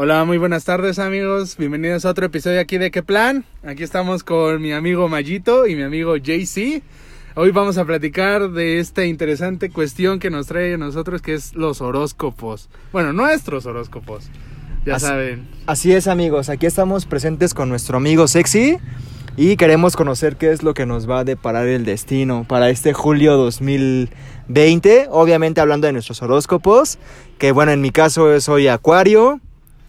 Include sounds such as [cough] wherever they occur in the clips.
Hola, muy buenas tardes amigos, bienvenidos a otro episodio aquí de ¿Qué plan? Aquí estamos con mi amigo Mayito y mi amigo JC. Hoy vamos a platicar de esta interesante cuestión que nos trae a nosotros que es los horóscopos. Bueno, nuestros horóscopos, ya Así- saben. Así es amigos, aquí estamos presentes con nuestro amigo Sexy y queremos conocer qué es lo que nos va a deparar el destino para este julio 2020, obviamente hablando de nuestros horóscopos, que bueno, en mi caso soy Acuario,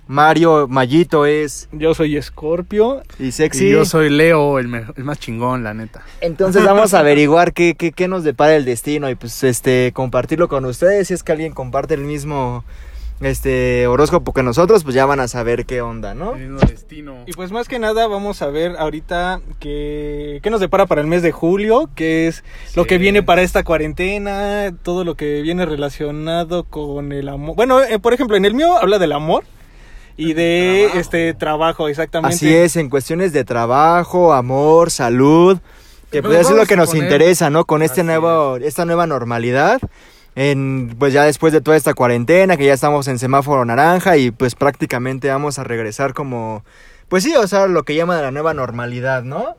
Mario Mayito es Yo soy Escorpio. y Sexy. Y yo soy Leo, el, me- el más chingón, la neta. Entonces vamos a [laughs] averiguar qué, qué, qué nos depara el destino y pues este compartirlo con ustedes. Si es que alguien comparte el mismo este horóscopo que nosotros, pues ya van a saber qué onda, ¿no? El mismo destino. Y pues más que nada vamos a ver ahorita qué, qué nos depara para el mes de julio, qué es lo que viene para esta cuarentena, todo lo que viene relacionado con el amor. Bueno, eh, por ejemplo, en el mío habla del amor y de Trabajo. este trabajo, exactamente. Así es, en cuestiones de trabajo, amor, salud, que Pues eso es lo que nos poner- interesa, ¿no? Con este Así nuevo, esta nueva normalidad. En, pues ya después de toda esta cuarentena, que ya estamos en semáforo naranja y pues prácticamente vamos a regresar como, pues sí, o sea, lo que llaman la nueva normalidad, ¿no?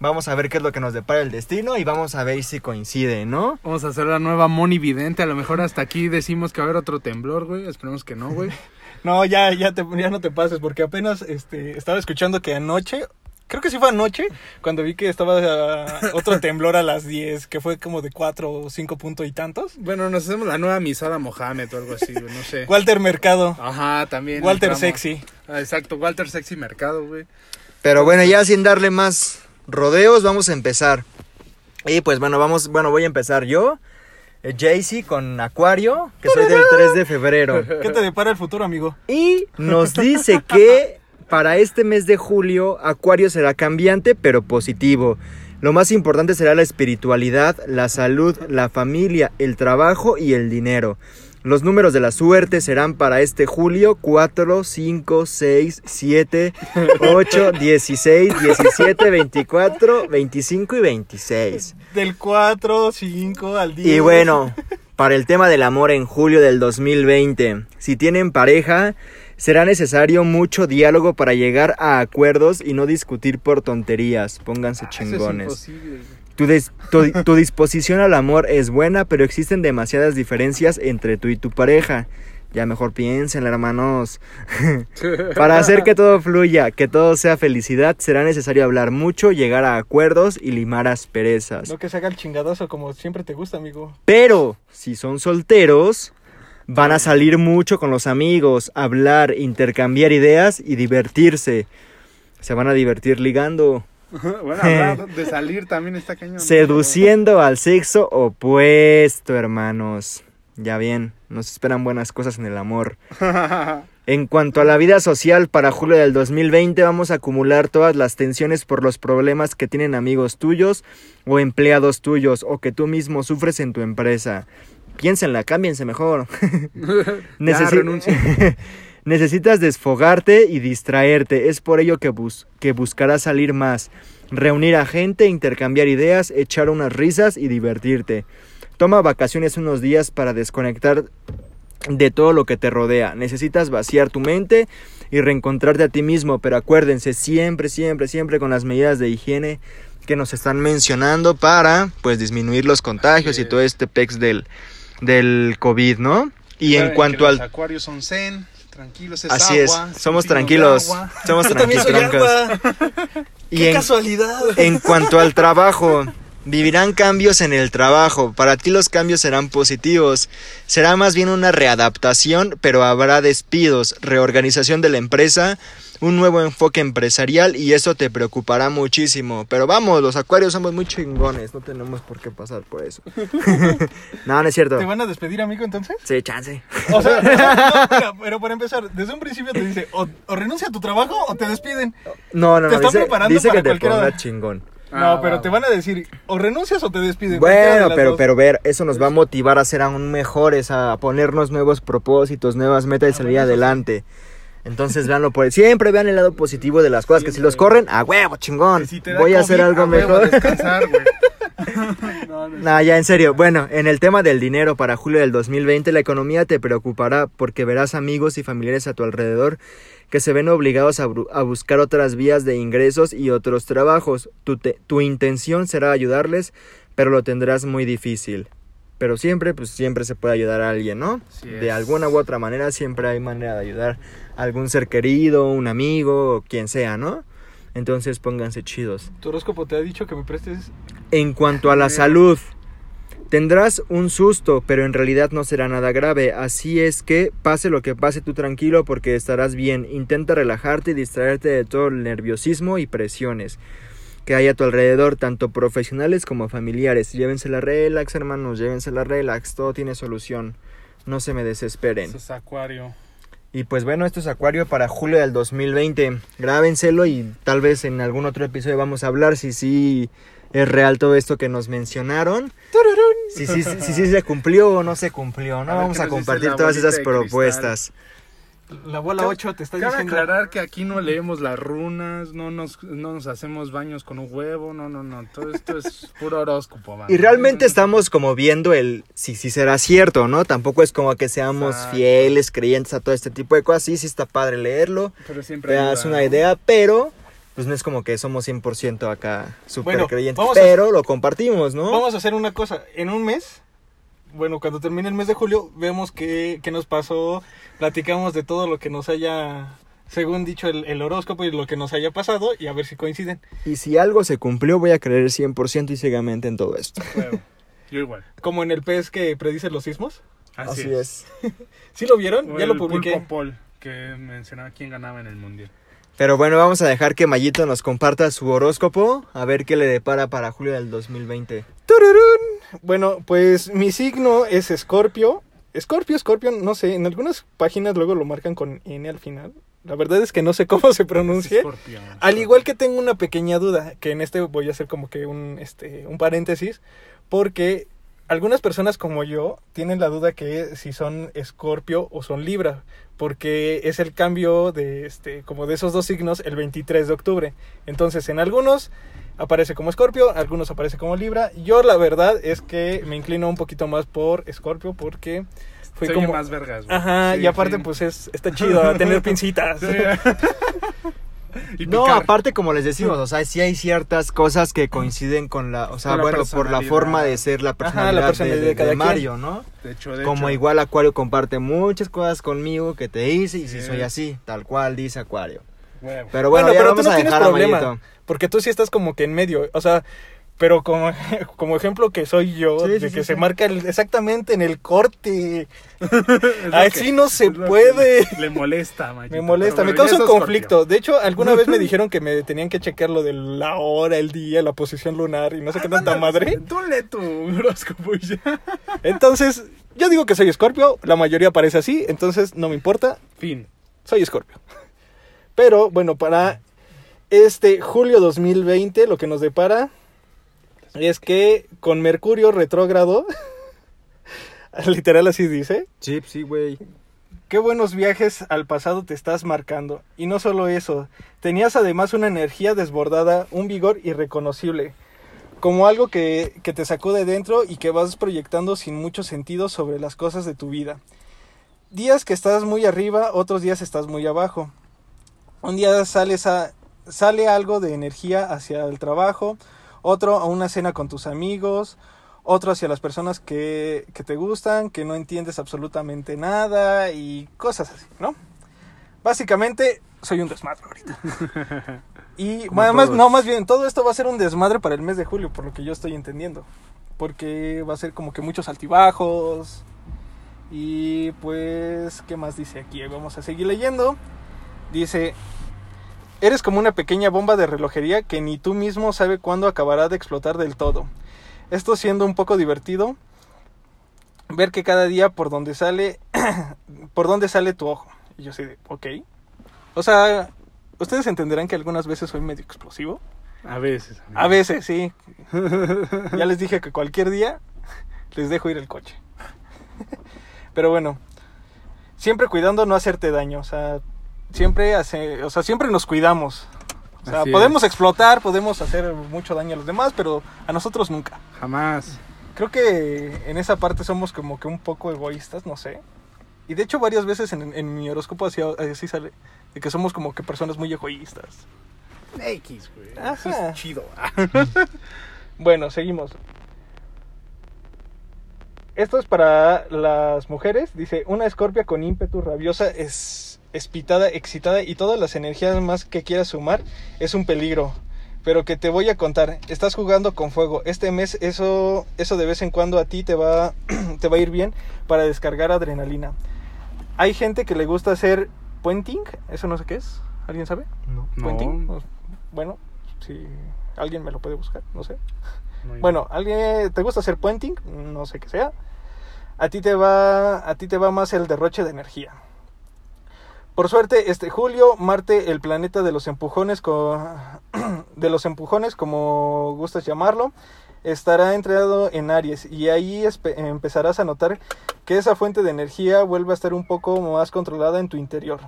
Vamos a ver qué es lo que nos depara el destino y vamos a ver si coincide, ¿no? Vamos a hacer la nueva Moni Vidente. A lo mejor hasta aquí decimos que va a haber otro temblor, güey. Esperemos que no, güey. [laughs] No, ya, ya, te, ya no te pases, porque apenas este, estaba escuchando que anoche, creo que sí fue anoche, cuando vi que estaba ah, [laughs] otro temblor a las 10, que fue como de 4 o 5 puntos y tantos. Bueno, nos hacemos la nueva misada Mohamed o algo así. No sé. Walter Mercado, Ajá, también. Walter. Sexy. Ah, exacto, Walter Sexy Mercado, güey. Pero bueno, ya sin darle más rodeos, vamos a empezar. Y pues bueno, vamos, bueno, voy a empezar yo, Jaycee con Acuario, que soy del 3 de febrero. ¿Qué te depara el futuro, amigo? Y nos dice que para este mes de julio, Acuario será cambiante pero positivo. Lo más importante será la espiritualidad, la salud, la familia, el trabajo y el dinero. Los números de la suerte serán para este julio 4, 5, 6, 7, 8, 16, 17, 24, 25 y 26. Del 4, 5 al 10. Y bueno, para el tema del amor en julio del 2020, si tienen pareja, será necesario mucho diálogo para llegar a acuerdos y no discutir por tonterías. Pónganse Ah, eso chingones. Es imposible. Tu, dis- tu- tu disposición al amor es buena, pero existen demasiadas diferencias entre tú y tu pareja. Ya mejor piensen, hermanos. [laughs] Para hacer que todo fluya, que todo sea felicidad, será necesario hablar mucho, llegar a acuerdos y limar asperezas. No que se haga el chingadazo como siempre te gusta, amigo. Pero si son solteros, van a salir mucho con los amigos, hablar, intercambiar ideas y divertirse. Se van a divertir ligando, [laughs] bueno, hablar de salir también está cañón. seduciendo al sexo opuesto, hermanos. Ya bien, nos esperan buenas cosas en el amor. [laughs] En cuanto a la vida social, para julio del 2020 vamos a acumular todas las tensiones por los problemas que tienen amigos tuyos o empleados tuyos o que tú mismo sufres en tu empresa. Piénsenla, cámbiense mejor. [laughs] ya, Necesi- renuncia. Necesitas desfogarte y distraerte. Es por ello que, bus- que buscarás salir más, reunir a gente, intercambiar ideas, echar unas risas y divertirte. Toma vacaciones unos días para desconectar de todo lo que te rodea. Necesitas vaciar tu mente y reencontrarte a ti mismo, pero acuérdense siempre, siempre, siempre con las medidas de higiene que nos están mencionando para pues disminuir los contagios y todo este pex del, del COVID, ¿no? Y en cuanto que al Los acuarios son zen, tranquilos, es Así es, somos tranquilos, agua. somos tranquilos. ¡Qué en, casualidad! en cuanto al trabajo, vivirán cambios en el trabajo. Para ti los cambios serán positivos. Será más bien una readaptación, pero habrá despidos, reorganización de la empresa, un nuevo enfoque empresarial y eso te preocupará muchísimo. Pero vamos, los acuarios somos muy chingones, no tenemos por qué pasar por eso. [laughs] no, no es cierto. ¿Te van a despedir, amigo, entonces? Sí, chance. O sea, [laughs] no, no, mira, pero para empezar, desde un principio te dice, o, o renuncia a tu trabajo o te despiden. No, no, Te no. están Dice, preparando dice para que te ponga chingón. Ah, no, va, pero va. te van a decir, o renuncias o te despiden. Bueno, pero, dos. pero ver, eso nos va a motivar a ser aún mejores, a ponernos nuevos propósitos, nuevas metas y salir eso sí. adelante. Entonces, véanlo por Siempre vean el lado positivo de las cosas, que si los corren, a huevo, chingón. Si Voy a hacer algo a mejor. descansar. [laughs] No, no, Nah, ya en serio. Bueno, en el tema del dinero para julio del 2020, la economía te preocupará porque verás amigos y familiares a tu alrededor que se ven obligados a, a buscar otras vías de ingresos y otros trabajos. Tu, te- tu intención será ayudarles, pero lo tendrás muy difícil. Pero siempre, pues siempre se puede ayudar a alguien, ¿no? De alguna u otra manera siempre hay manera de ayudar a algún ser querido, un amigo, o quien sea, ¿no? Entonces pónganse chidos. Tu horóscopo te ha dicho que me prestes. En cuanto a la Bien. salud, tendrás un susto, pero en realidad no será nada grave. Así es que pase lo que pase, tú tranquilo porque estarás bien. Intenta relajarte y distraerte de todo el nerviosismo y presiones que hay a tu alrededor, tanto profesionales como familiares. Llévensela relax, hermanos, llévensela relax. Todo tiene solución. No se me desesperen. Eso es acuario. Y pues bueno, esto es Acuario para julio del 2020. Grábenselo y tal vez en algún otro episodio vamos a hablar si sí es real todo esto que nos mencionaron. Si sí si, si, sí se cumplió o no se cumplió, ¿no? A vamos a compartir todas esas cristal. La bola 8 te está Cabe diciendo. aclarar que aquí no leemos las runas, no nos, no nos hacemos baños con un huevo, no, no, no. Todo esto es [laughs] puro horóscopo, banda. Y realmente estamos como viendo el si sí será cierto, ¿no? Tampoco es como que seamos Exacto. fieles, creyentes a todo este tipo de cosas. Sí, sí está padre leerlo. Pero siempre Te das una ¿no? idea, pero pues no es como que somos 100% acá súper Bueno, creyentes. vamos a- Pero lo compartimos, ¿no? Vamos a hacer una cosa. En un mes, bueno, cuando termine el mes de julio, vemos qué, qué nos pasó. Platicamos de todo lo que nos haya, según dicho el, el horóscopo y lo que nos haya pasado y a ver si coinciden. Y si algo se cumplió, voy a creer 100% y ciegamente en todo esto. Yo igual. Como en el pez que predice los sismos. Así, Así, es. ¿Sí lo vieron? O ya lo publiqué. Pulpo Paul, que mencionaba quién ganaba en el mundial. Pero bueno, vamos a dejar que Mayito nos comparta su horóscopo, a ver qué le depara para julio del 2020. ¡Tururún! Bueno, pues mi signo es Escorpio. Escorpio, Escorpio, no sé, en algunas páginas luego lo marcan con N al final. La verdad es que no sé [laughs] cómo se pronuncia. Escorpión. Al igual que tengo una pequeña duda, que en este voy a hacer como que un, este, un paréntesis, porque algunas personas como yo tienen la duda que si son Escorpio o son Libra, porque es el cambio de este, como de esos dos signos el 23 de octubre. Entonces, en algunos aparece como Escorpio, algunos aparece como Libra. Yo la verdad es que me inclino un poquito más por Escorpio porque fui Soy como más vergas. güey. Ajá, Sí, y aparte sí. pues es está chido [laughs] tener pincitas. Sí. [laughs] Y No, aparte como les decimos, o sea, sí hay ciertas cosas que coinciden con la, o sea, la bueno, por la forma de ser la Ajá, personalidad, la personalidad de, de cada de quien. Mario, ¿no? De hecho, de Como hecho. igual Acuario comparte muchas cosas conmigo que te dice y si soy así, tal cual dice Acuario. Pero bueno, Bueno, ya pero tú vamos no a dejar a. Mayito. Porque tú sí estás como que en medio, o sea, pero como, [laughs] como ejemplo que soy yo, Sí, de sí, que sí, se marca el- exactamente en el corte. [laughs] Así [laughs] que- no se puede. Le molesta, Mayito. Me molesta, me causa un conflicto. De hecho, alguna vez me dijeron que me tenían que checar lo de la hora, el día, la posición lunar y no sé qué tanta madre. Tú lee tu horóscopo ya. Entonces, yo digo que soy escorpio, la mayoría parece así, entonces no me importa, Fin. soy escorpio. Pero bueno, para este julio 2020 lo que nos depara es que con Mercurio retrógrado, [laughs] literal así dice, Sí, sí, güey. qué buenos viajes al pasado te estás marcando. Y no solo eso, tenías además una energía desbordada, un vigor irreconocible, como algo que, que te sacó de dentro y que vas proyectando sin mucho sentido sobre las cosas de tu vida. Días que estás muy arriba, otros días estás muy abajo. Un día sales a, sale algo de energía hacia el trabajo, otro a una cena con tus amigos, otro hacia las personas que, que te gustan, que no entiendes absolutamente nada y cosas así, ¿no? Básicamente, soy un desmadre ahorita. [laughs] Y Como además, todos. no, más bien, todo esto va a ser un desmadre para el mes de julio, por lo que yo estoy entendiendo. Porque va a ser como que muchos altibajos. Y pues, ¿qué más dice aquí? Vamos a seguir leyendo. Dice, eres como una pequeña bomba de relojería que ni tú mismo sabe cuándo acabará de explotar del todo. Esto siendo un poco divertido, ver que cada día por donde sale, [clears throat] por donde sale tu ojo. Y yo así de, ok. O sea, ustedes entenderán que algunas veces soy medio explosivo. A veces. amigo. A veces, sí. [laughs] Ya les dije que cualquier día les dejo ir el coche. [laughs] Pero bueno, siempre cuidando no hacerte daño, o sea, siempre hace, o sea, siempre nos cuidamos. O sea, Así podemos es. explotar, podemos hacer mucho daño a los demás, pero a nosotros nunca. Jamás. Creo que en esa parte somos como que un poco egoístas, no sé. Y de hecho varias veces en, en mi horóscopo así, así sale, de que somos como que personas muy egoístas. X, güey. Eso es chido. [laughs] Bueno, seguimos. Esto es para las mujeres. Dice, una escorpia con ímpetu rabiosa es espitada, excitada y todas las energías más que quieras sumar es un peligro. Pero que te voy a contar, estás jugando con fuego. Este mes eso, eso de vez en cuando a ti te va, [clears throat] te va a ir bien para descargar adrenalina. Hay gente que le gusta hacer puenting, eso no sé qué es. ¿Alguien sabe? No. No. Puenting. Pues, Bueno, si alguien me lo puede buscar, no sé. No Bueno, ¿alguien te gusta hacer puenting? No sé qué sea. A ti te va a ti te va más el derroche de energía. Por suerte, este Julio, Marte, el planeta de los empujones [clears throat] de los empujones como gustas llamarlo, estará entrado en Aries y ahí empezarás a notar que esa fuente de energía vuelve a estar un poco más controlada en tu interior.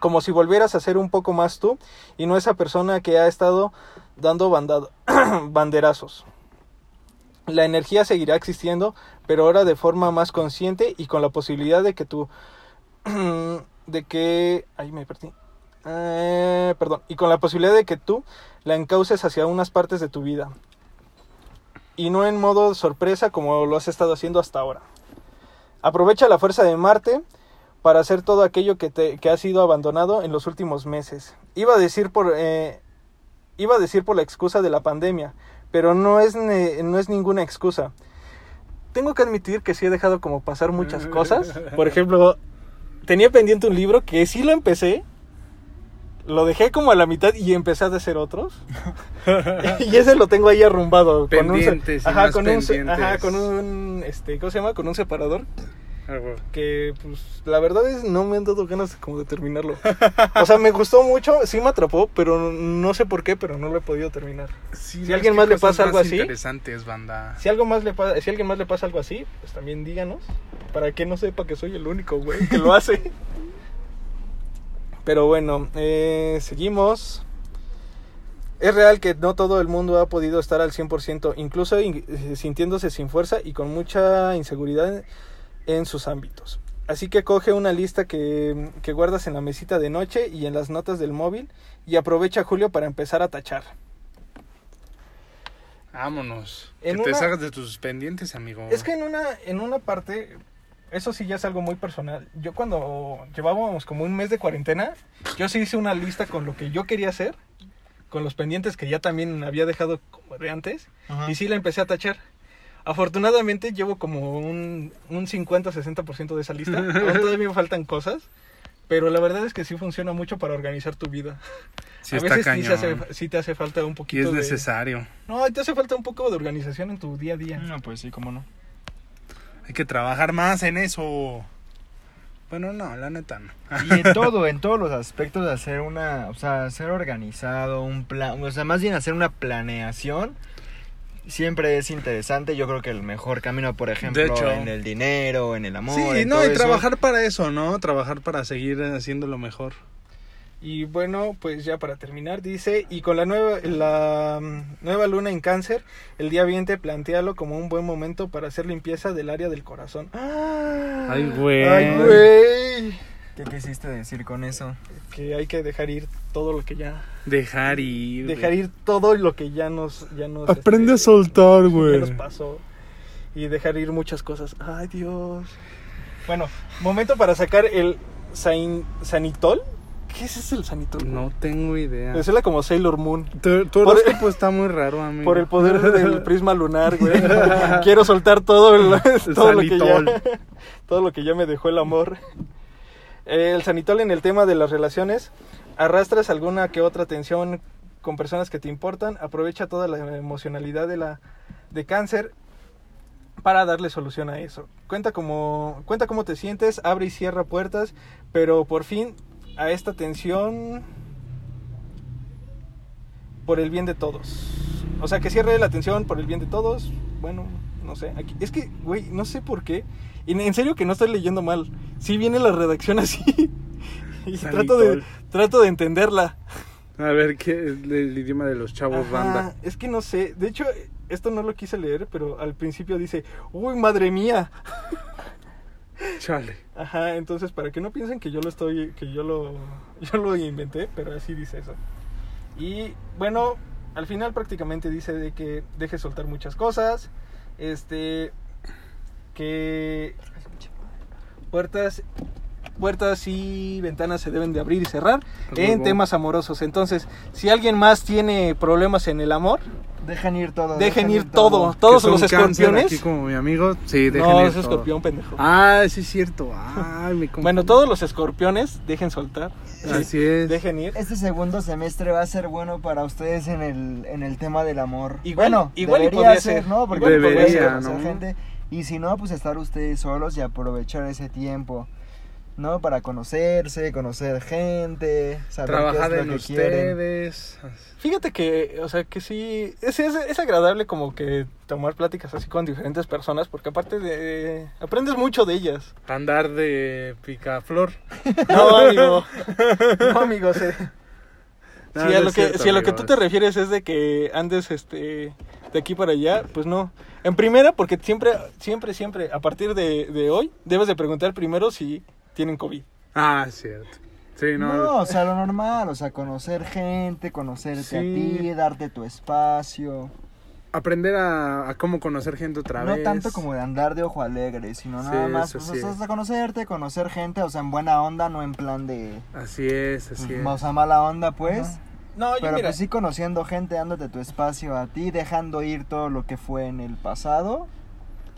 Como si volvieras a ser un poco más tú y no esa persona que ha estado dando [clears throat] banderazos. La energía seguirá existiendo, pero ahora de forma más consciente y con la posibilidad de que tú [clears throat] de que ay me perdí. Eh, perdón. Y con la posibilidad de que tú la encauces hacia unas partes de tu vida. Y no en modo sorpresa como lo has estado haciendo hasta ahora. Aprovecha la fuerza de Marte para hacer todo aquello que te que ha sido abandonado en los últimos meses. Iba a decir por eh, iba a decir por la excusa de la pandemia pero no es ne- no es ninguna excusa. Tengo que admitir que sí he dejado como pasar muchas cosas. Por ejemplo tenía pendiente un libro que sí lo empecé. Lo dejé como a la mitad y empecé a hacer otros. [laughs] y ese lo tengo ahí arrumbado. Pendientes con un, ajá, más con un, se- pendientes. ajá, con un, este, ¿cómo se llama? Con un separador. Ah, güey. Que, pues, la verdad es no me han dado ganas como de terminarlo. O sea, me gustó mucho, sí me atrapó, pero no sé por qué, pero no lo he podido terminar. Sí, Si alguien más le pasa algo así. interesantes, banda. Si algo más le pasa, si alguien más le pasa algo así, pues también díganos. Para que no sepa que soy el único, güey, que lo hace. Pero bueno, eh, seguimos. Es real que no todo el mundo ha podido estar al 100%, incluso in- eh, sintiéndose sin fuerza y con mucha inseguridad en sus ámbitos. Así que coge una lista que, que guardas en la mesita de noche y en las notas del móvil y aprovecha Julio para empezar a tachar. Vámonos. En que te una- salgas de tus pendientes, amigo. Es que en una, en una parte, eso sí ya es algo muy personal. Yo cuando llevábamos como un mes de cuarentena, yo sí hice una lista con lo que yo quería hacer, con los pendientes que ya también había dejado como de antes, Ajá. y sí la empecé a tachar. Afortunadamente llevo como un, un 50-60% de esa lista. [laughs] Aún todavía me faltan cosas, pero la verdad es que sí funciona mucho para organizar tu vida. Sí a está veces sí, se hace- cañón. sí te hace falta un Y poquito es de... necesario. No, te hace falta un poco de organización en tu día a día. No, pues sí, cómo no. Hay que trabajar más en eso. Bueno, no, la neta no. Y en [laughs] todo, en todos los aspectos de hacer una, o sea, ser organizado, un plan, o sea, más bien hacer una planeación, siempre es interesante. Yo creo que el mejor camino, por ejemplo, hecho. en el dinero, en el amor. sí, en no, todo y eso. trabajar para eso, ¿no? Trabajar para seguir haciéndolo mejor. Y bueno, pues ya para terminar, dice, y con la nueva, la mm, nueva luna en cáncer, el día 20 plantealo como un buen momento para hacer limpieza del área del corazón. Ay, güey. ¡Ay, güey! ¿Qué quisiste decir con eso? Que hay que dejar ir todo lo que ya... Dejar ir. Dejar ir todo lo que ya nos... Ya nos Aprende este, a soltar, güey. nos pasó. Y dejar ir muchas cosas. ¡Ay, Dios! Bueno, momento para sacar el sain- sanitol. ¿Qué es ese el sanitol? No tengo idea. Me suena como Sailor Moon. Tu, horóscopo está muy raro, amigo. Por el poder [laughs] del prisma lunar, güey. Quiero soltar todo, el- [laughs] todo lo que ya, sanitol. [laughs] todo lo que ya me dejó el amor. El sanitol en el tema de las relaciones. Arrastras alguna que otra tensión con personas que te importan. Aprovecha toda la emocionalidad de la de cáncer para darle solución a eso. Cuenta cómo cuenta cómo te sientes, abre y cierra puertas, pero por fin a esta tensión por el bien de todos. O sea, que cierre la atención por el bien de todos. Bueno, no sé. Aquí, es que, güey, no sé por qué. En serio que no estoy leyendo mal. Sí viene la redacción [laughs] así. y trato de, trato de entenderla. A ver, ¿qué es el idioma de los chavos Ajá, banda? Es que no sé. De hecho, esto no lo quise leer, pero al principio dice, uy, madre mía. [laughs] Chale. Ajá, entonces para que no piensen que yo lo estoy, que yo lo, [laughs] yo lo inventé, pero así dice eso. Y bueno, al final prácticamente dice de que deje soltar muchas cosas, este, que puertas, puertas y ventanas se deben de abrir y cerrar A en temas amorosos. Entonces, si alguien más tiene problemas en el amor, Dejen ir todo. dejen ir todo, todos Que los escorpiones. Aquí como mi amigo. Sí, dejen No, ir es todo. escorpión, pendejo. Ah, sí es cierto. Ay, me. Bueno, todos los escorpiones dejen soltar. Así es. Dejen ir. Este segundo semestre va a ser bueno para ustedes en el, en el tema del amor. Igual- bueno, igual y debería podría ser, ser. ¿no? Porque y podría podría, ser conocer ¿no? gente. Y si no, pues estar ustedes solos y aprovechar ese tiempo, ¿no? Para conocerse, conocer gente, saber Trabajar qué es en quieren. ustedes. Fíjate que, o sea, que sí, es, es, es agradable como que tomar pláticas así con diferentes personas, porque aparte de, aprendes mucho de ellas. Andar de picaflor. [laughs] No, amigo, no, [laughs] amigo. No, si no a lo que, cierto, si a lo que tú te refieres es de que andes, este, de aquí para allá, pues no. En primera, porque siempre, siempre, siempre, a partir de, de hoy, debes de preguntar primero si tienen COVID. Ah, cierto. Sí, no. No, o sea, lo normal, o sea, conocer gente, conocerte a ti, darte tu espacio. Aprender a, a cómo conocer gente otra No vez. tanto como de andar de ojo alegre, sino Sí, nada más pues, sí. o sea, conocerte, conocer gente, o sea, en buena onda, no en plan de... Así es, así es. O sea, mala onda, pues. No, yo Pero mira, pues sí conociendo gente, dándote tu espacio a ti, dejando ir todo lo que fue en el pasado,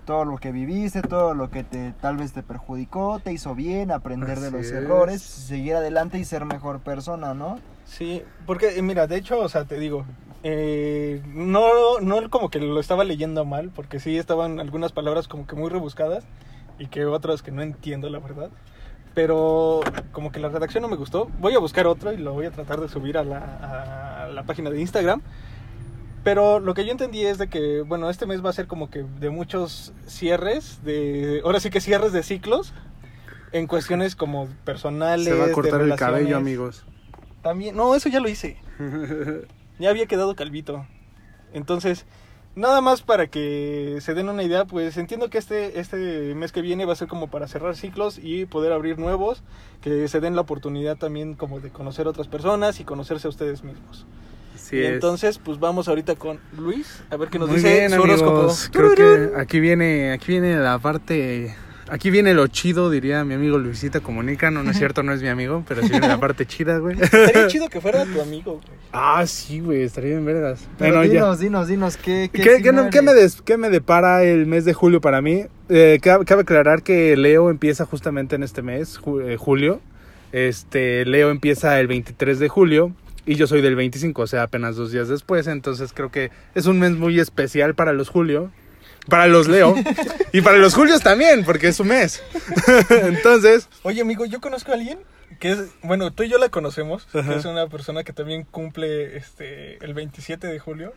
todo lo que viviste, todo lo que te tal vez te perjudicó, te hizo bien, aprender de los es. errores, seguir adelante y ser mejor persona, ¿no? Sí, porque eh, mira, de hecho, o sea, te digo, eh, no, no como que lo estaba leyendo mal, porque sí estaban algunas palabras como que muy rebuscadas y que otras que no entiendo, la verdad. Pero como que la redacción no me gustó. Voy a buscar otro y lo voy a tratar de subir a la, a la página de Instagram. Pero lo que yo entendí es de que, bueno, este mes va a ser como que de muchos cierres, de ahora sí que cierres de ciclos, en cuestiones como personales. Se va a cortar el cabello, amigos. También, no, eso ya lo hice. [laughs] Ya había quedado calvito. Entonces, nada más para que se den una idea, pues entiendo que este, este mes que viene va a ser como para cerrar ciclos y poder abrir nuevos, que se den la oportunidad también como de conocer otras personas y conocerse a ustedes mismos. Así y es. entonces, pues vamos ahorita con Luis, a ver qué nos Muy dice bien, su horóscopo. amigos. Creo que aquí viene, aquí viene la parte, aquí viene lo chido, diría mi amigo Luisita Comunica. No, no es cierto, no es mi amigo, pero sí viene la parte chida, güey. Estaría chido que fuera tu amigo, güey. Ah, sí, güey, estaría bien vergas. Pero Bueno, ya. dinos, dinos, dinos, ¿qué, qué, ¿Qué, qué signo no- qué me des- qué me depara el mes de julio para mí? Eh, cabe, cabe aclarar que Leo empieza justamente en este mes, eh, julio. Este, Leo empieza el 23 de julio y yo soy del 25, o sea, apenas dos días después. Entonces creo que es un mes muy especial para los Julio, para los Leo [laughs] y para los Julios también, porque es su mes. [laughs] entonces, Oye, amigo, yo conozco a alguien que es, bueno, tú y yo la conocemos, que es una persona que también cumple este el 27 de julio.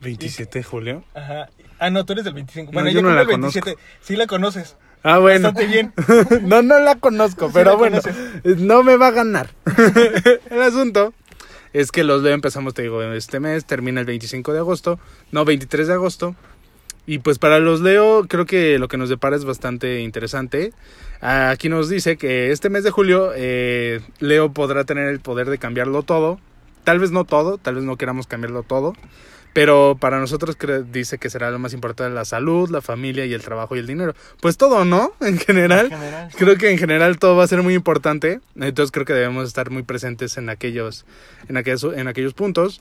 27 de julio. Ajá. Ah, no, tú eres del 25. No, Bueno, yo no la el 27. Sí la conoces. Ah, bueno. Bastante bien. [laughs] no, no la conozco, Sí pero la bueno, conoces. no me va a ganar. el asunto es que los Leo empezamos, te digo, este mes, termina el 25 de agosto, no, 23 de agosto. Y pues para los Leo creo que lo que nos depara es bastante interesante. Aquí nos dice que este mes de julio eh, Leo podrá tener el poder de cambiarlo todo. Tal vez no todo, tal vez no queramos cambiarlo todo. Pero para nosotros dice que será lo más importante la salud, la familia y el trabajo y el dinero. Pues todo, ¿no? [laughs] En general. En general. Creo que en general todo va a ser muy importante. Entonces creo que debemos estar muy presentes en aquellos, en aquellos, en aquellos puntos.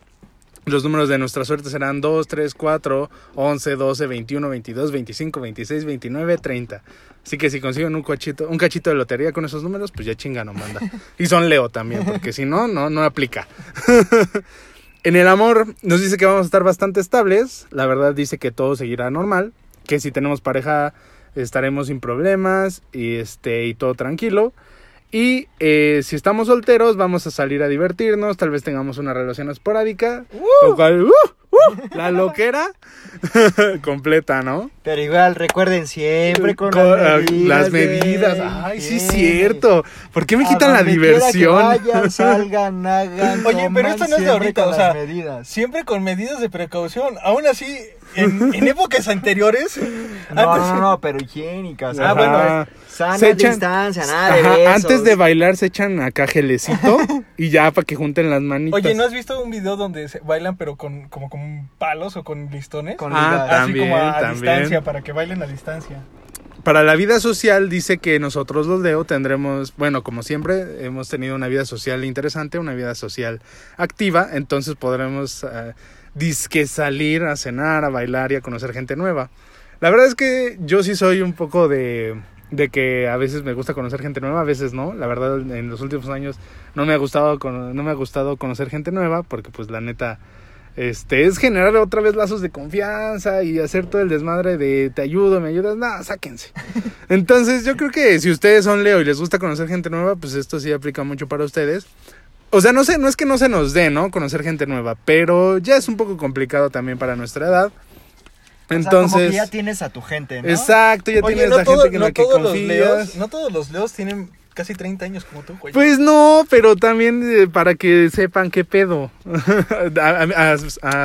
Los números de nuestra suerte serán 2, 3, 4, 11, 12, 21, 22, 25, 26, 29, 30. Así que si consiguen un cachito, un cachito de lotería con esos números, pues ya chinga no manda. Y son Leo también, porque si no, no, no aplica. [laughs] en el amor nos dice que vamos a estar bastante estables. La verdad dice que todo seguirá normal. Que si tenemos pareja estaremos sin problemas y este y todo tranquilo. Y eh, si estamos solteros, vamos a salir a divertirnos, tal vez tengamos una relación esporádica, lo cual, ¡uh! ¡uh! la loquera [laughs] completa, ¿no? Pero igual, recuerden siempre con, Con, las ah, medidas. las de medidas. Ay, sí, es cierto. ¿Por qué me A quitan la diversión? vayan, [laughs] salgan, hagan, Oye, pero esto no es de ahorita, o sea, medidas. Siempre con medidas de precaución. Aún así, en, en épocas anteriores. No, antes- no, no, pero higiénicas. Ah, bueno, sana Se echan- distancia, nada de Ajá, besos. antes de bailar se echan acá gelecito [laughs] y ya para que junten las manitas. Oye, ¿no has visto un video donde se bailan pero con como con palos o con listones? Con Ah. Así también, como a, a también. distancia, para que bailen a distancia. Para la vida social dice que nosotros los Leo tendremos, bueno, como siempre, hemos tenido una vida social interesante, una vida social activa, entonces podremos eh, disque salir a cenar, a bailar y a conocer gente nueva. La verdad es que yo sí soy un poco de, de que a veces me gusta conocer gente nueva, a veces no. La verdad en los últimos años no me ha gustado no me ha gustado conocer gente nueva porque pues la neta este es generar otra vez lazos de confianza y hacer todo el desmadre de te ayudo, me ayudas, nada, sáquense. [laughs] Entonces, yo creo que si ustedes son Leo y les gusta conocer gente nueva, pues esto sí aplica mucho para ustedes. O sea, no sé, no es que no se nos dé, ¿no? Conocer gente nueva, pero ya es un poco complicado también para nuestra edad. O sea, Entonces, como que ya tienes a tu gente, ¿no? exacto, ya Oye, tienes no, todo- gente en no la que todos los confías. leos, no todos los leos tienen casi 30 años como tú, güey. Pues no, pero también eh, para que sepan qué pedo. [laughs] A- a-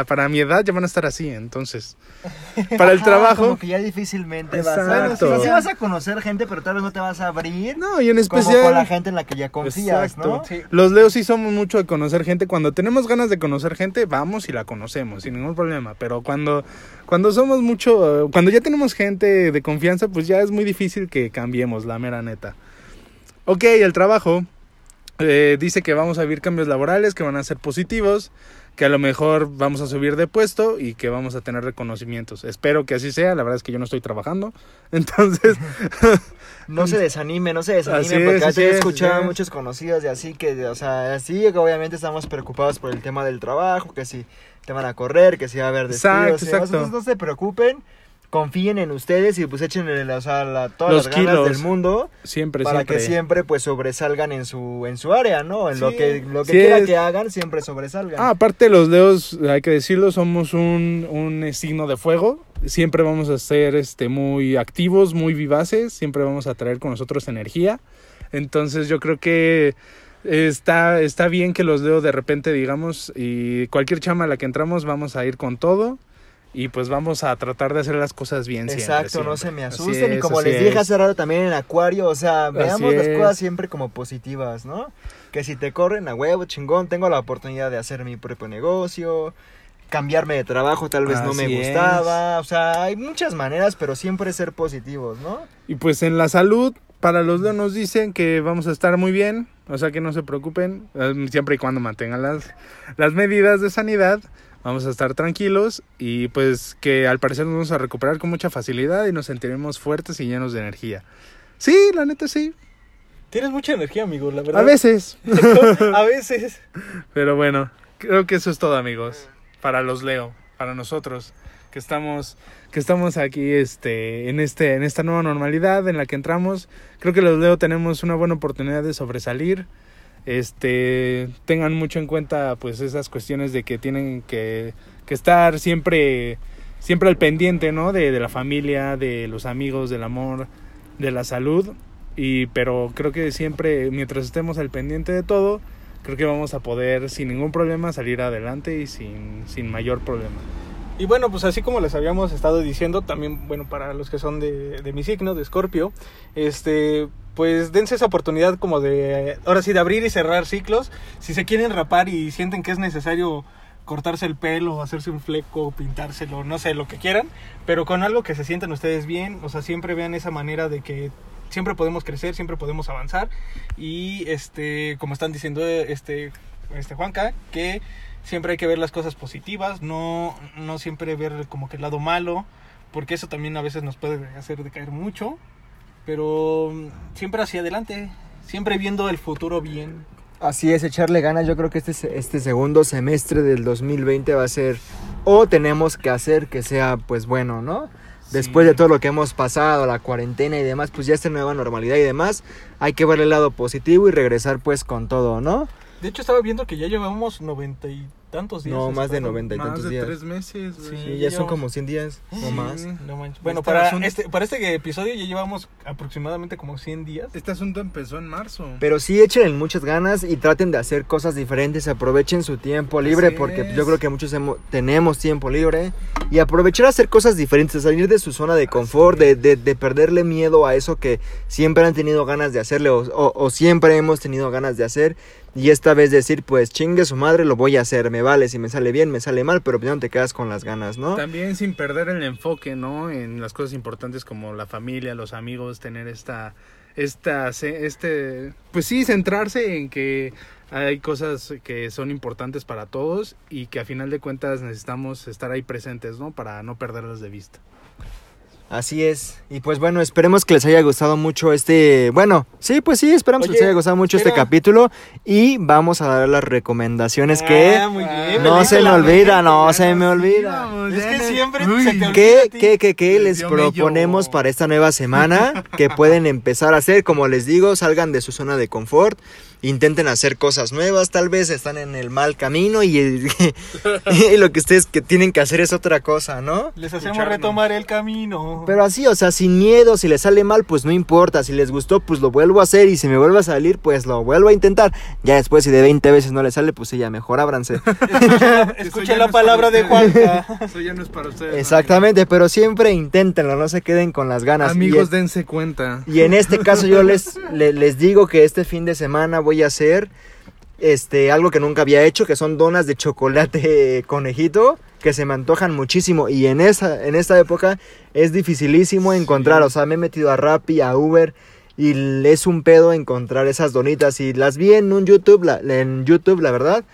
a- para mi edad ya van a estar así, entonces. [laughs] Para el Ajá, trabajo. Como que ya difícilmente vas a... Bueno, sí, sí vas a conocer gente, pero tal vez no te vas a abrir. No, y en Como especial. con la gente en la que ya confías, Exacto. ¿no? Sí. Los leos sí somos mucho de conocer gente. Cuando tenemos ganas de conocer gente, vamos y la conocemos, sin ningún problema. Pero cuando, cuando somos mucho, eh, cuando ya tenemos gente de confianza, pues ya es muy difícil que cambiemos, la mera neta. Ok, el trabajo. eh, dice que vamos a vivir cambios laborales que van a ser positivos, que a lo mejor vamos a subir de puesto y que vamos a tener reconocimientos. Espero que así sea, la verdad es que yo no estoy trabajando. [laughs] Entonces, [laughs] No se desanime, no se desanime, Así es, porque así he es, escuchado es. muchos conocidos de así que, o sea, así que obviamente estamos preocupados por el tema del trabajo, que si te van a correr, que si va a haber Exacto, despidos, demás. exacto. Entonces no se preocupen, confíen en ustedes y pues echen o sea, la- todas Los las ganas kilos. del mundo siempre, para siempre. que siempre pues sobresalgan en su en su área, ¿no? En lo que lo que Sí quiera es. que hagan, siempre sobresalgan. Ah, aparte los leos, hay que decirlo, somos un, un eh, signo de fuego. Siempre vamos a ser este, muy activos, muy vivaces. Siempre vamos a traer con nosotros energía. Entonces yo creo que está, está bien que los leos de repente digamos, y cualquier chama a la que entramos vamos a ir con todo. Y pues vamos a tratar de hacer las cosas bien. siempre, Exacto, no siempre. se me Así asusten. y es, como así les dije hace rato también en Acuario, o sea, veamos las es. cosas siempre como positivas, ¿no? Que si te corren a huevo, chingón, tengo la oportunidad de hacer mi propio negocio, cambiarme de trabajo tal vez no me Así es. gustaba, o sea, hay muchas maneras, pero siempre ser positivos, ¿no? Y pues en la salud, para los leones nos dicen que vamos a estar muy bien, o sea que no se preocupen, eh, siempre y cuando mantengan las, las medidas de sanidad, vamos a estar tranquilos y pues que al parecer nos vamos a recuperar con mucha facilidad y nos sentiremos fuertes y llenos de energía. Sí, la neta sí, Tienes mucha energía, amigo, la verdad. a veces, [laughs] a veces. pero bueno, creo que eso es todo amigos, para los Leo, para nosotros que estamos que estamos aquí este en este en esta nueva normalidad en la que entramos creo que los Leo tenemos una buena oportunidad de sobresalir este tengan mucho en cuenta pues esas cuestiones de que tienen que, que estar siempre siempre al pendiente no de, de la familia de los amigos del amor de la salud y pero creo que siempre mientras estemos al pendiente de todo creo que vamos a poder sin ningún problema salir adelante y sin, sin mayor problema. Y bueno, pues así como les habíamos estado diciendo, también, bueno, para los que son de, de mi signo, de Escorpio, este, pues dense esa oportunidad como de, ahora sí, de abrir y cerrar ciclos. Si se quieren rapar y sienten que es necesario cortarse el pelo, hacerse un fleco, pintárselo, no sé, lo que quieran, pero con algo que se sientan ustedes bien, o sea, siempre vean esa manera de que siempre podemos crecer, siempre podemos avanzar y este, como están diciendo este, este Juanca, que siempre hay que ver las cosas positivas, no, no siempre ver como que el lado malo, porque eso también a veces nos puede hacer decaer mucho, pero mm, siempre hacia adelante, siempre viendo el futuro bien. Así es, echarle ganas. Yo creo que este, este segundo semestre del 2020 va a ser, o tenemos que hacer que sea, pues bueno, ¿no? Después de todo lo que hemos pasado, la cuarentena y demás, pues ya esta nueva normalidad y demás, hay que ver el lado positivo y regresar pues con todo, ¿no? De hecho, estaba viendo que ya llevamos noventa y tantos días. No, más de 90 y Más tantos de días. tres meses, güey. Sí, Sí, ya llevamos- son como 100 días o Sí. más. No manches. Bueno, Este para asunto- este, para este episodio ya llevamos aproximadamente como 100 días. Este asunto empezó en marzo. Pero sí échenle muchas ganas y traten de hacer cosas diferentes, aprovechen su tiempo libre Así porque es. yo creo que muchos hemo- tenemos tiempo libre y aprovechar a hacer cosas diferentes, salir de su zona de confort, de, de- de perderle miedo a eso que siempre han tenido ganas de hacerle o, o- o siempre hemos tenido ganas de hacer y esta vez decir pues chingue su madre lo voy a hacer, me vale, si me sale bien, me sale mal, pero ya no te quedas con las ganas, ¿no? También sin perder el enfoque, ¿no? En las cosas importantes como la familia, los amigos, tener esta, esta, este, pues sí, centrarse en que hay cosas que son importantes para todos y que a final de cuentas necesitamos estar ahí presentes, ¿no? Para no perderlas de vista. Así es. Y pues bueno, esperemos que les haya gustado mucho este. Bueno, sí, pues sí, esperamos que les haya gustado mucho este capítulo. Y vamos a dar las recomendaciones que Ah, muy bien, no se me olvida, no se me olvida. Es que siempre Uy. se te olvida. ¿Qué, a ti. qué, qué, qué Les proponemos para esta nueva semana? [laughs] Que pueden empezar a hacer, como les digo, salgan de su zona de confort, intenten hacer cosas nuevas, tal vez están en el mal camino y, [laughs] y lo que ustedes que tienen que hacer es otra cosa, ¿no? Les hacemos Escucharnos. retomar el camino. Pero así, o sea, sin miedo, si les sale mal, pues no importa, si les gustó, pues lo vuelvo a hacer y si me vuelve a salir, pues lo vuelvo a intentar. Ya después, si de 20 veces no les sale, pues sí, ya mejor ábranse. [laughs] No la palabra de. Juanca. [laughs] Eso ya no es para ustedes. Exactamente, pero siempre inténtenlo, no se queden con las ganas. Amigos, y, dense cuenta. y en este caso yo les, le- les digo que este fin de semana voy a hacer este algo que nunca había hecho, que son donas de chocolate [laughs] conejito, que se me antojan muchísimo y en esa en esta época es dificilísimo encontrar, o sea, me he metido a Rappi, a Uber y es un pedo encontrar esas donitas y las vi en un YouTube, la- en YouTube, la verdad.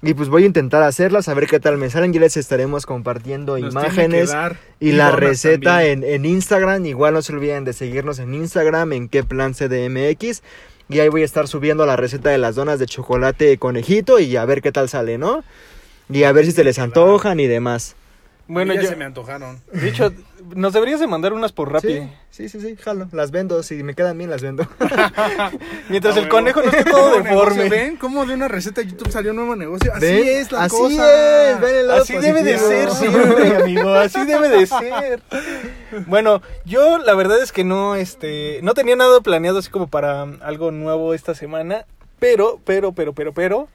Y pues voy a intentar hacerlas, a ver qué tal me salen. Ya les estaremos compartiendo Nos imágenes dar y la receta en, en Instagram. Igual no se olviden de seguirnos en Instagram, en qué plan CDMX. Y ahí voy a estar subiendo la receta de las donas de chocolate conejito y a ver qué tal sale, ¿no? Y a ver si se les antojan y demás. Bueno, ya yo, se me antojaron. de hecho, nos deberías de mandar unas por Rappi. Sí, sí, sí, sí, jalo. Las vendo, si me quedan bien las vendo. [laughs] Mientras Ah, el conejo no esté todo [laughs] deforme. ¿Ven cómo de una receta de YouTube salió un nuevo negocio? Así ¿Ven? es la Así cosa. es, ven el lado Así debe de ser siempre, [laughs] amigo. Así debe de ser. Bueno, yo la verdad es que no, este, no tenía nada planeado así como para algo nuevo esta semana, pero, pero, pero, pero, pero,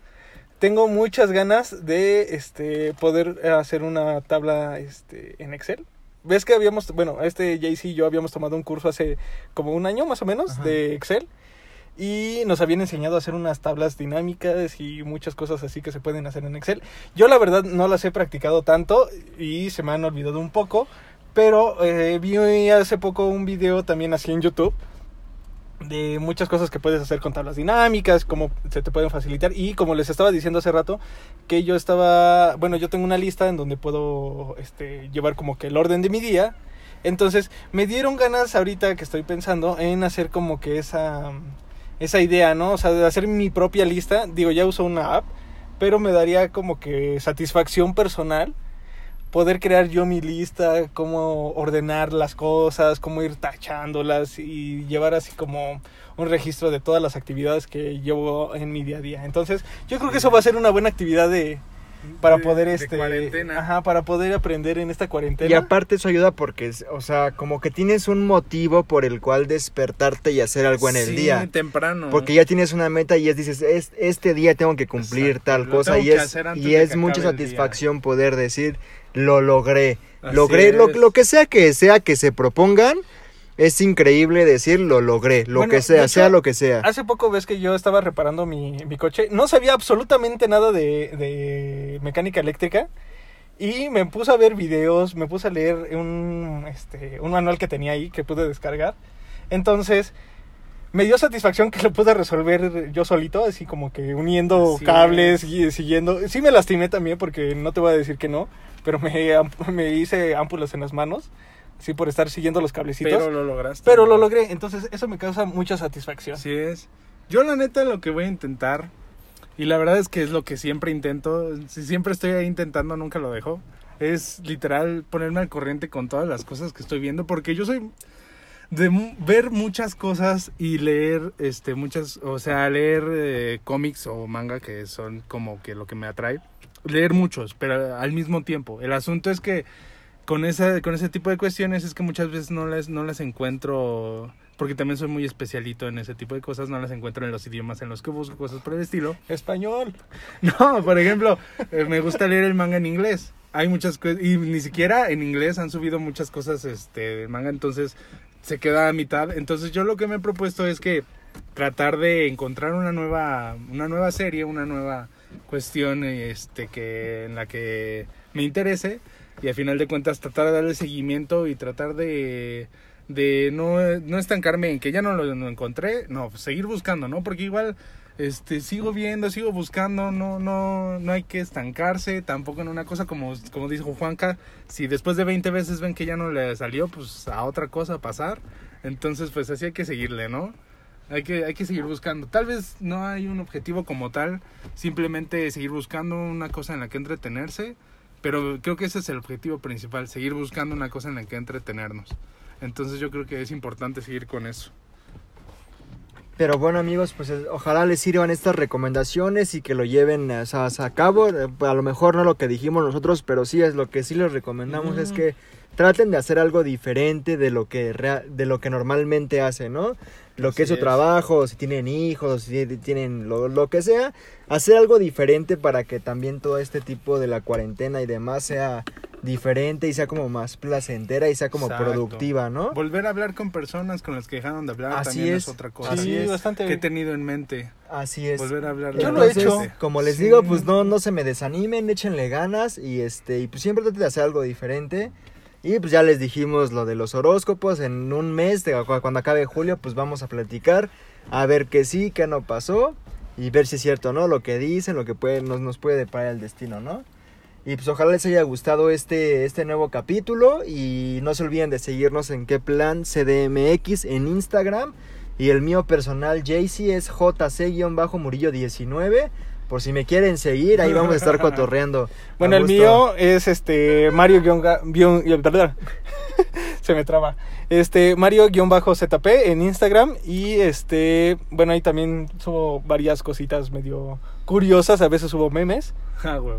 tengo muchas ganas de, este, poder hacer una tabla, este, en Excel. Ves que habíamos, bueno, este JC y yo habíamos tomado un curso hace como un año más o menos Ajá. de Excel. Y nos habían enseñado a hacer unas tablas dinámicas y muchas cosas así que se pueden hacer en Excel. Yo la verdad no las he practicado tanto y se me han olvidado un poco. Pero eh, vi hace poco un video también así en YouTube de muchas cosas que puedes hacer con tablas dinámicas, cómo se te pueden facilitar. Y como les estaba diciendo hace rato, que yo estaba, bueno, yo tengo una lista en donde puedo este, llevar como que el orden de mi día. Entonces me dieron ganas ahorita que estoy pensando en hacer como que esa, esa idea, ¿no? O sea, de hacer mi propia lista. Digo, ya uso una app, pero me daría como que satisfacción personal poder crear yo mi lista, cómo ordenar las cosas, cómo ir tachándolas y llevar así como un registro de todas las actividades que llevo en mi día a día. Entonces, yo creo que eso va a ser una buena actividad de para De- poder de este cuarentena. ajá, para poder aprender en esta cuarentena. Y aparte eso ayuda porque, o sea, como que tienes un motivo por el cual despertarte y hacer algo en el Sí, día. temprano. Porque ya tienes una meta y es dices, es, este día tengo que cumplir Exacto, tal cosa y es, y es mucha satisfacción poder decir, lo logré. Así logré lo, lo que sea que sea que se propongan, es increíble decir, lo logré, lo Bueno, que sea, hecho, sea lo que sea. Hace poco ves que yo estaba reparando mi, mi coche. No sabía absolutamente nada de, de mecánica eléctrica. Y me puse a ver videos, me puse a leer un, este, un manual que tenía ahí que pude descargar. Entonces, me dio satisfacción que lo pude resolver yo solito, así como que uniendo cables es. y siguiendo. Sí me lastimé también porque no te voy a decir que no, pero me, [laughs] me hice ámpulas en las manos, sí por estar siguiendo los cablecitos. Pero lo lograste. Pero lo logré, entonces eso me causa mucha satisfacción. Así es. Yo la neta lo que voy a intentar, y la verdad es que es lo que siempre intento, si siempre estoy ahí intentando, nunca lo dejo, es literal ponerme al corriente con todas las cosas que estoy viendo, porque yo soy de ver muchas cosas y leer este muchas, o sea, leer eh, cómics o manga que son como que lo que me atrae, leer muchos, pero al mismo tiempo. El asunto es que con esa con ese tipo de cuestiones es que muchas veces no las no las encuentro porque también soy muy especialito en ese tipo de cosas, no las encuentro en los idiomas en los que busco cosas por el estilo. Español. [laughs] No, por ejemplo, eh, me gusta leer el manga en inglés. Hay muchas cosas, y ni siquiera en inglés han subido muchas cosas este, del manga, entonces se queda a mitad. Entonces yo lo que me he propuesto es que tratar de encontrar una nueva, una nueva serie, una nueva cuestión este, que, en la que me interese y a final de cuentas tratar de darle seguimiento y tratar de, de no, no estancarme en que ya no lo no encontré, no, pues seguir buscando, ¿no? Porque igual este sigo viendo, sigo buscando, no no no hay que estancarse, tampoco en una cosa como como dijo Juanca, si después de 20 veces ven que ya no le salió, pues a otra cosa pasar. Entonces, pues así hay que seguirle, ¿no? Hay que hay que seguir buscando. Tal vez no hay un objetivo como tal, simplemente seguir buscando una cosa en la que entretenerse, pero creo que ese es el objetivo principal, seguir buscando una cosa en la que entretenernos. Entonces, yo creo que es importante seguir con eso. Pero bueno amigos, pues eh, ojalá les sirvan estas recomendaciones y que lo lleven o sea, a cabo. Eh, A lo mejor no lo que dijimos nosotros, pero sí es lo que sí les recomendamos es que traten de hacer algo diferente de lo que de lo que normalmente hacen, ¿no? Lo que es su es. trabajo, si tienen hijos, si tienen lo, lo que sea, hacer algo diferente para que también todo este tipo de la cuarentena y demás sea diferente y sea como más placentera y sea como Exacto. productiva, ¿no? Volver a hablar con personas con las que dejaron de hablar Así también es. es, otra cosa. Así sí, es. bastante. que he tenido en mente. Así es. Volver a hablar Yo lo he hecho. Como les Sí. digo, pues no, no se me desanimen, échenle ganas y este, y pues siempre traten de hacer algo diferente. Y pues ya les dijimos lo de los horóscopos, en un mes, cuando acabe julio, pues vamos a platicar, a ver qué sí, qué no pasó, y ver si es cierto, ¿no? Lo que dicen, lo que puede, nos, nos puede deparar el destino, ¿no? Y pues ojalá les haya gustado este, este nuevo capítulo y no se olviden de seguirnos en qué plan CDMX en Instagram y el mío personal JC es JC-Murillo19 por si me quieren seguir, ahí vamos a estar [laughs] cotorreando. Bueno, el mío es este Mario guion ga- guión- y- perdón. [laughs] se me traba. Este Mario guion bajo ZP en Instagram y este bueno, ahí también subo varias cositas medio curiosas, a veces subo memes Ah, güey.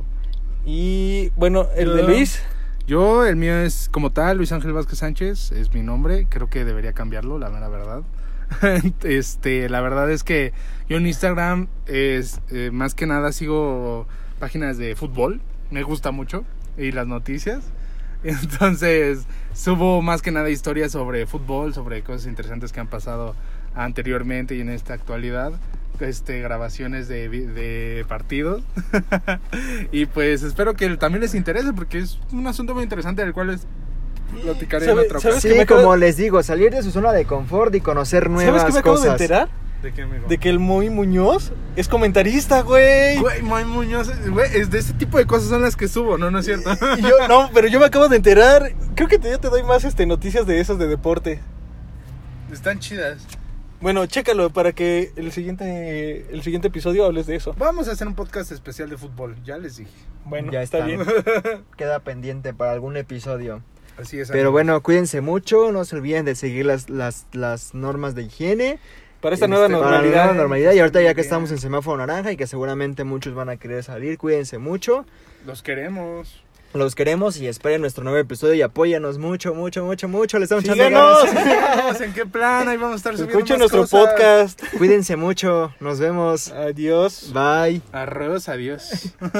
y bueno, el de Yo- Luis Yo, el mío es como tal, Luis Ángel Vázquez Sánchez, es mi nombre. Creo que debería cambiarlo, la mera verdad. [laughs] este, la verdad es que yo en Instagram es eh, más que nada sigo páginas de fútbol, me gusta mucho y las noticias. [laughs] Entonces, subo más que nada historias sobre fútbol, sobre cosas interesantes que han pasado anteriormente y en esta actualidad. Este, grabaciones de, de partidos. [laughs] y pues espero que también les interese porque es un asunto muy interesante del cual les platicaré en ¿Sabe- otra ocasión. Sí, acabo- como les digo, salir de su zona de confort y conocer nuevas ¿Sabes qué me acabo cosas. de enterar? ¿De qué, amigo? De que el Moy Muñoz es comentarista, güey. Güey, Moy Muñoz, güey, es de ese tipo de cosas son las que subo, ¿no? No es cierto. Y yo, no, pero yo me acabo de enterar. Creo que te, yo te doy más este, noticias de esas de deporte. Están chidas. Bueno, chécalo para que el siguiente, el siguiente episodio hables de eso. Vamos a hacer un podcast especial de fútbol, ya les dije. Bueno, Ya está, está. bien. [laughs] Queda pendiente para algún episodio. Así es. Pero amigos. bueno, cuídense mucho, no se olviden de seguir las, las, las normas de higiene. Para esta Este, nueva para la normalidad. nueva normalidad. Y ahorita ya que Bien. estamos en semáforo naranja y que seguramente muchos van a querer salir, cuídense mucho. Los queremos. Los queremos y esperen nuestro nuevo episodio y apóyanos mucho, mucho, mucho, mucho. Les estamos echando ganas. [laughs] ¿En qué plan? Ahí vamos a estar subiendo Escuchen más nuestro cosas. podcast. Cuídense mucho. Nos vemos. Adiós. Bye. Arroz, adiós. [laughs]